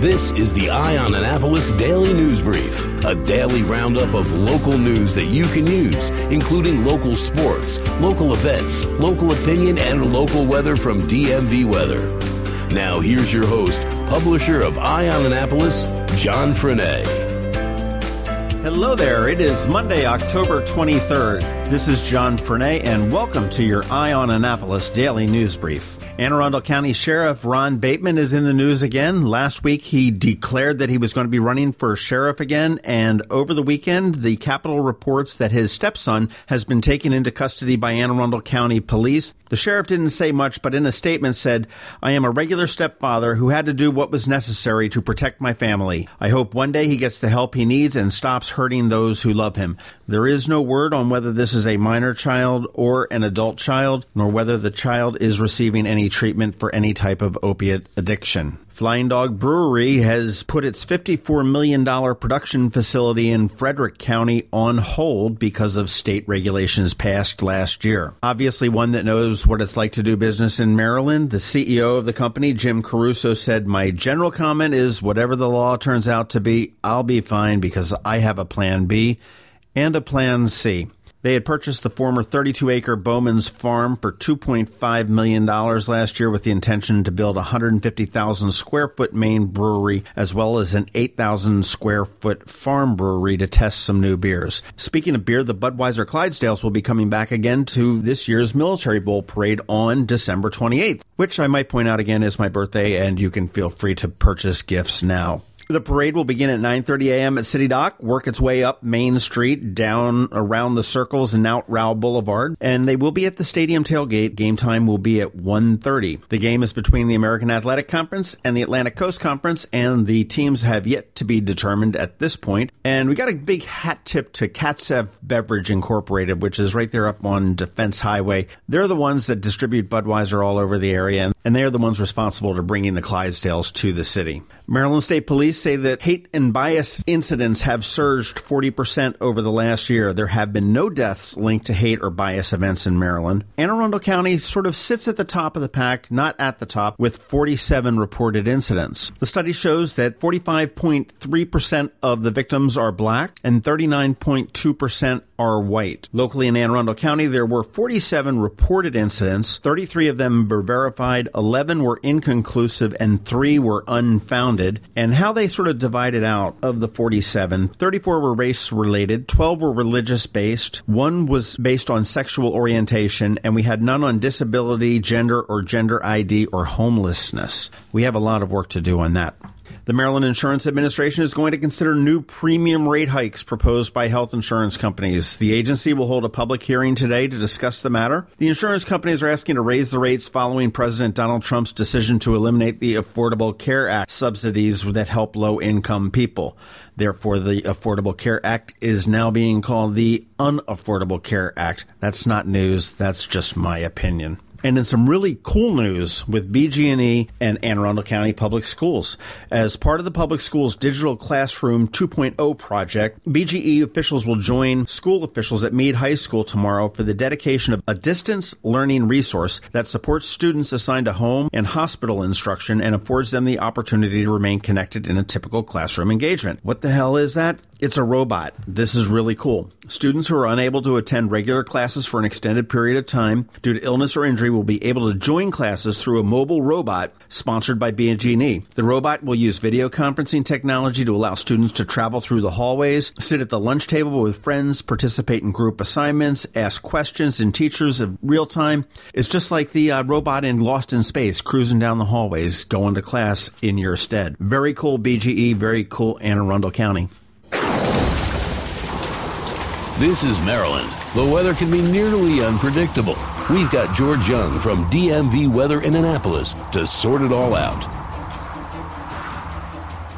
This is the Eye on Annapolis Daily News Brief, a daily roundup of local news that you can use, including local sports, local events, local opinion, and local weather from DMV Weather. Now, here's your host, publisher of Eye on Annapolis, John Frenaye. Hello there. It is Monday, October 23rd. This is John Frenaye, and welcome to your Eye on Annapolis Daily News Brief. Anne Arundel County Sheriff Ron Bateman is in the news again. Last week, he declared that he was going to be running for sheriff again. And over the weekend, the Capital reports that his stepson has been taken into custody by Anne Arundel County police. The sheriff didn't say much, but in a statement said, I am a regular stepfather who had to do what was necessary to protect my family. I hope one day he gets the help he needs and stops hurting those who love him. There is no word on whether this is a minor child or an adult child, nor whether the child is receiving any treatment for any type of opiate addiction. Flying Dog Brewery has put its $54 million production facility in Frederick County on hold because of state regulations passed last year. Obviously, one that knows what it's like to do business in Maryland, the CEO of the company, Jim Caruso, said, My general comment is whatever the law turns out to be, I'll be fine because I have a plan B and a plan C. They had purchased the former 32 acre Bowman's Farm for $2.5 million last year with the intention to build a 150,000 square foot main brewery as well as an 8,000 square foot farm brewery to test some new beers. Speaking of beer, the Budweiser Clydesdales will be coming back again to this year's Military Bowl parade on December 28th, which I might point out again is my birthday and you can feel free to purchase gifts now. The parade will begin at 9:30 a.m. at City Dock, work its way up Main Street, down around the circles and out Rowe Boulevard, and they will be at the stadium tailgate. Game time will be at 1:30. The game is between the American Athletic Conference and the Atlantic Coast Conference, and the teams have yet to be determined at this point. And we got a big hat tip to Katcef Beverage Incorporated, which is right there up on Defense Highway. They're the ones that distribute Budweiser all over the area, and they are the ones responsible for bringing the Clydesdales to the city. Maryland State Police say that hate and bias incidents have surged 40% over the last year. There have been no deaths linked to hate or bias events in Maryland. Anne Arundel County sort of sits at the top of the pack, not at the top, with 47 reported incidents. The study shows that 45.3% of the victims are black and 39.2% are white. Locally in Anne Arundel County, there were 47 reported incidents. 33 of them were verified, 11 were inconclusive, and 3 were unfounded. And how they sort of divided out of the 47, 34 were race related, 12 were religious based, 1 was based on sexual orientation, and we had none on disability, gender, or gender ID or homelessness. We have a lot of work to do on that. The Maryland Insurance Administration is going to consider new premium rate hikes proposed by health insurance companies. The agency will hold a public hearing today to discuss the matter. The insurance companies are asking to raise the rates following President Donald Trump's decision to eliminate the Affordable Care Act subsidies that help low income people. Therefore, the Affordable Care Act is now being called the Unaffordable Care Act. That's not news, that's just my opinion. And in some really cool news with BG&E and Anne Arundel County Public Schools. As part of the public schools digital classroom 2.0 project, BGE officials will join school officials at Meade High School tomorrow for the dedication of a distance learning resource that supports students assigned to home and hospital instruction and affords them the opportunity to remain connected in a typical classroom engagement. What the hell is that? It's a robot. This is really cool. Students who are unable to attend regular classes for an extended period of time due to illness or injury will be able to join classes through a mobile robot sponsored by BG&E. The robot will use video conferencing technology to allow students to travel through the hallways, sit at the lunch table with friends, participate in group assignments, ask questions and teachers in real time. It's just like the uh, robot in Lost in Space cruising down the hallways going to class in your stead. Very cool BGE, very cool Anne Arundel County. This is Maryland. The weather can be nearly unpredictable. We've got George Young from DMV Weather in Annapolis to sort it all out.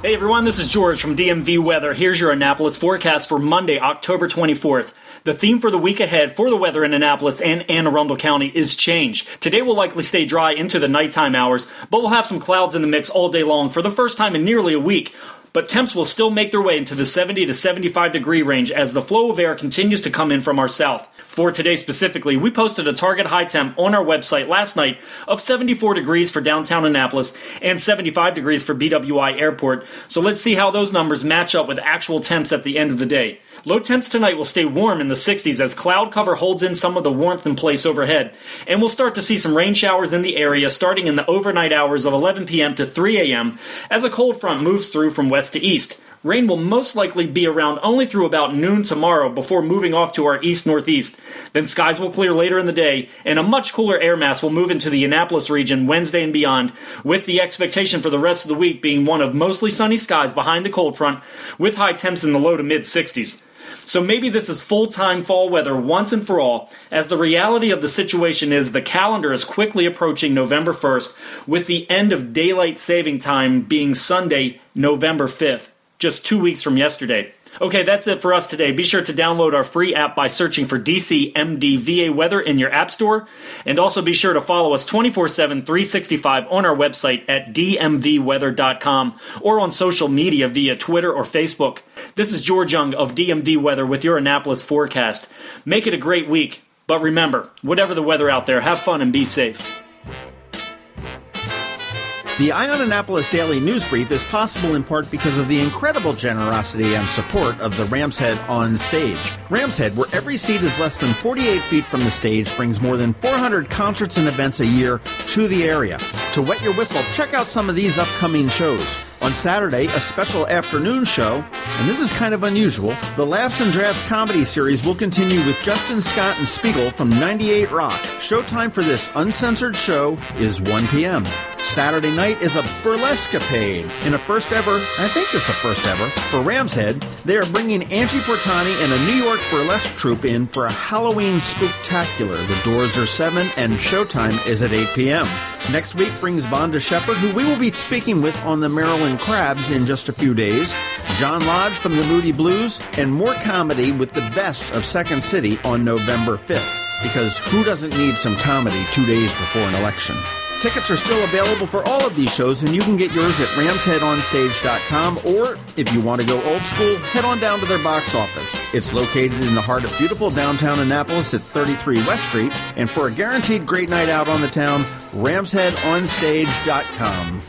Hey everyone, this is George from DMV Weather. Here's your Annapolis forecast for Monday, October 24th. The theme for the week ahead for the weather in Annapolis and Anne Arundel County is change. Today will likely stay dry into the nighttime hours, but we'll have some clouds in the mix all day long for the first time in nearly a week but temps will still make their way into the 70 to 75 degree range as the flow of air continues to come in from our south. For today specifically, we posted a target high temp on our website last night of 74 degrees for downtown Annapolis and 75 degrees for BWI Airport. So let's see how those numbers match up with actual temps at the end of the day. Low temps tonight will stay warm in the 60s as cloud cover holds in some of the warmth in place overhead. And we'll start to see some rain showers in the area starting in the overnight hours of 11 p.m. to 3 a.m. as a cold front moves through from west to east. Rain will most likely be around only through about noon tomorrow before moving off to our east northeast. Then skies will clear later in the day, and a much cooler air mass will move into the Annapolis region Wednesday and beyond, with the expectation for the rest of the week being one of mostly sunny skies behind the cold front, with high temps in the low to mid 60s. So maybe this is full time fall weather once and for all, as the reality of the situation is the calendar is quickly approaching November 1st, with the end of daylight saving time being Sunday, November 5th, just two weeks from yesterday. Okay, that's it for us today. Be sure to download our free app by searching for DCMDVA Weather in your App Store. And also be sure to follow us 24 7, 365 on our website at dmvweather.com or on social media via Twitter or Facebook. This is George Young of DMV Weather with your Annapolis forecast. Make it a great week. But remember, whatever the weather out there, have fun and be safe. The Eye on Annapolis Daily News Brief is possible in part because of the incredible generosity and support of the Ram's Head on stage. Ram's Head, where every seat is less than 48 feet from the stage, brings more than 400 concerts and events a year to the area. To wet your whistle, check out some of these upcoming shows. On Saturday, a special afternoon show, and this is kind of unusual. The Laughs and Drafts comedy series will continue with Justin Scott and Spiegel from 98 Rock. Showtime for this uncensored show is 1 p.m. Saturday night is a burlescapade. In a first ever, I think it's a first ever, for Ram's Head, they are bringing Angie Pontani and a New York burlesque troupe in for a Halloween spooktacular. The doors are 7 and showtime is at 8 p.m. Next week brings Vonda Shepard, who we will be speaking with on the Maryland Crabs in just a few days, John Lodge from the Moody Blues, and more comedy with the best of Second City on November 5th. Because who doesn't need some comedy two days before an election? Tickets are still available for all of these shows, and you can get yours at ramsheadonstage.com. Or if you want to go old school, head on down to their box office. It's located in the heart of beautiful downtown Annapolis at 33 West Street. And for a guaranteed great night out on the town, ramsheadonstage.com.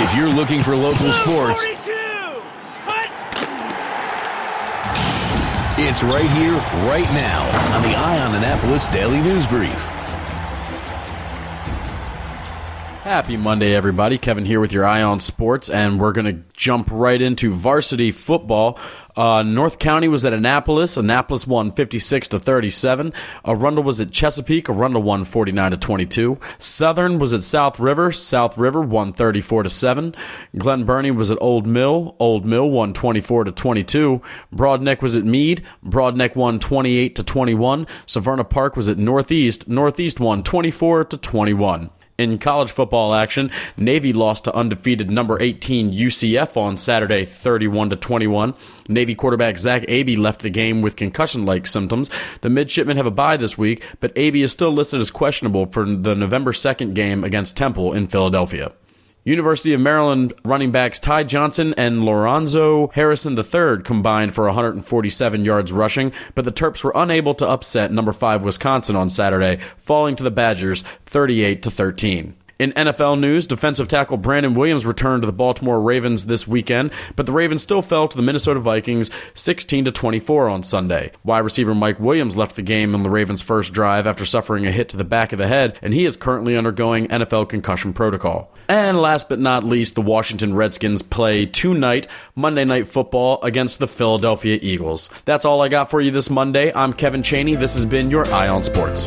If you're looking for local sports, It's right here, right now on the Eye on Annapolis Daily News Brief. Happy Monday, everybody. Kevin here with your Eye on Sports, and we're going to jump right into varsity football. Uh, North County was at Annapolis. Annapolis won 56 to 37. Arundel was at Chesapeake. Arundel won 49 to 22. Southern was at South River. South River won 34 to 7. Glen Burnie was at Old Mill. Old Mill won 24 to 22. Broadneck was at Meade. Broadneck won 28 to 21. Severna Park was at Northeast. Northeast won 24 to 21. In college football action, Navy lost to undefeated number 18 UCF on Saturday 31 to 21. Navy quarterback Zach Abey left the game with concussion-like symptoms. The midshipmen have a bye this week, but Abey is still listed as questionable for the November 2nd game against Temple in Philadelphia. University of Maryland running backs Ty Johnson and Lorenzo Harrison III combined for 147 yards rushing, but the Terps were unable to upset number 5 Wisconsin on Saturday, falling to the Badgers 38 to 13. In NFL news, defensive tackle Brandon Williams returned to the Baltimore Ravens this weekend, but the Ravens still fell to the Minnesota Vikings 16 to 24 on Sunday. Wide receiver Mike Williams left the game on the Ravens' first drive after suffering a hit to the back of the head, and he is currently undergoing NFL concussion protocol. And last but not least, the Washington Redskins play tonight Monday Night Football against the Philadelphia Eagles. That's all I got for you this Monday. I'm Kevin Chaney. This has been your Eye on Sports.